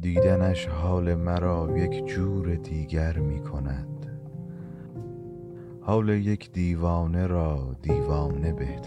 دیدنش حال مرا یک جور دیگر می کند. حال یک دیوانه را دیوانه بهتر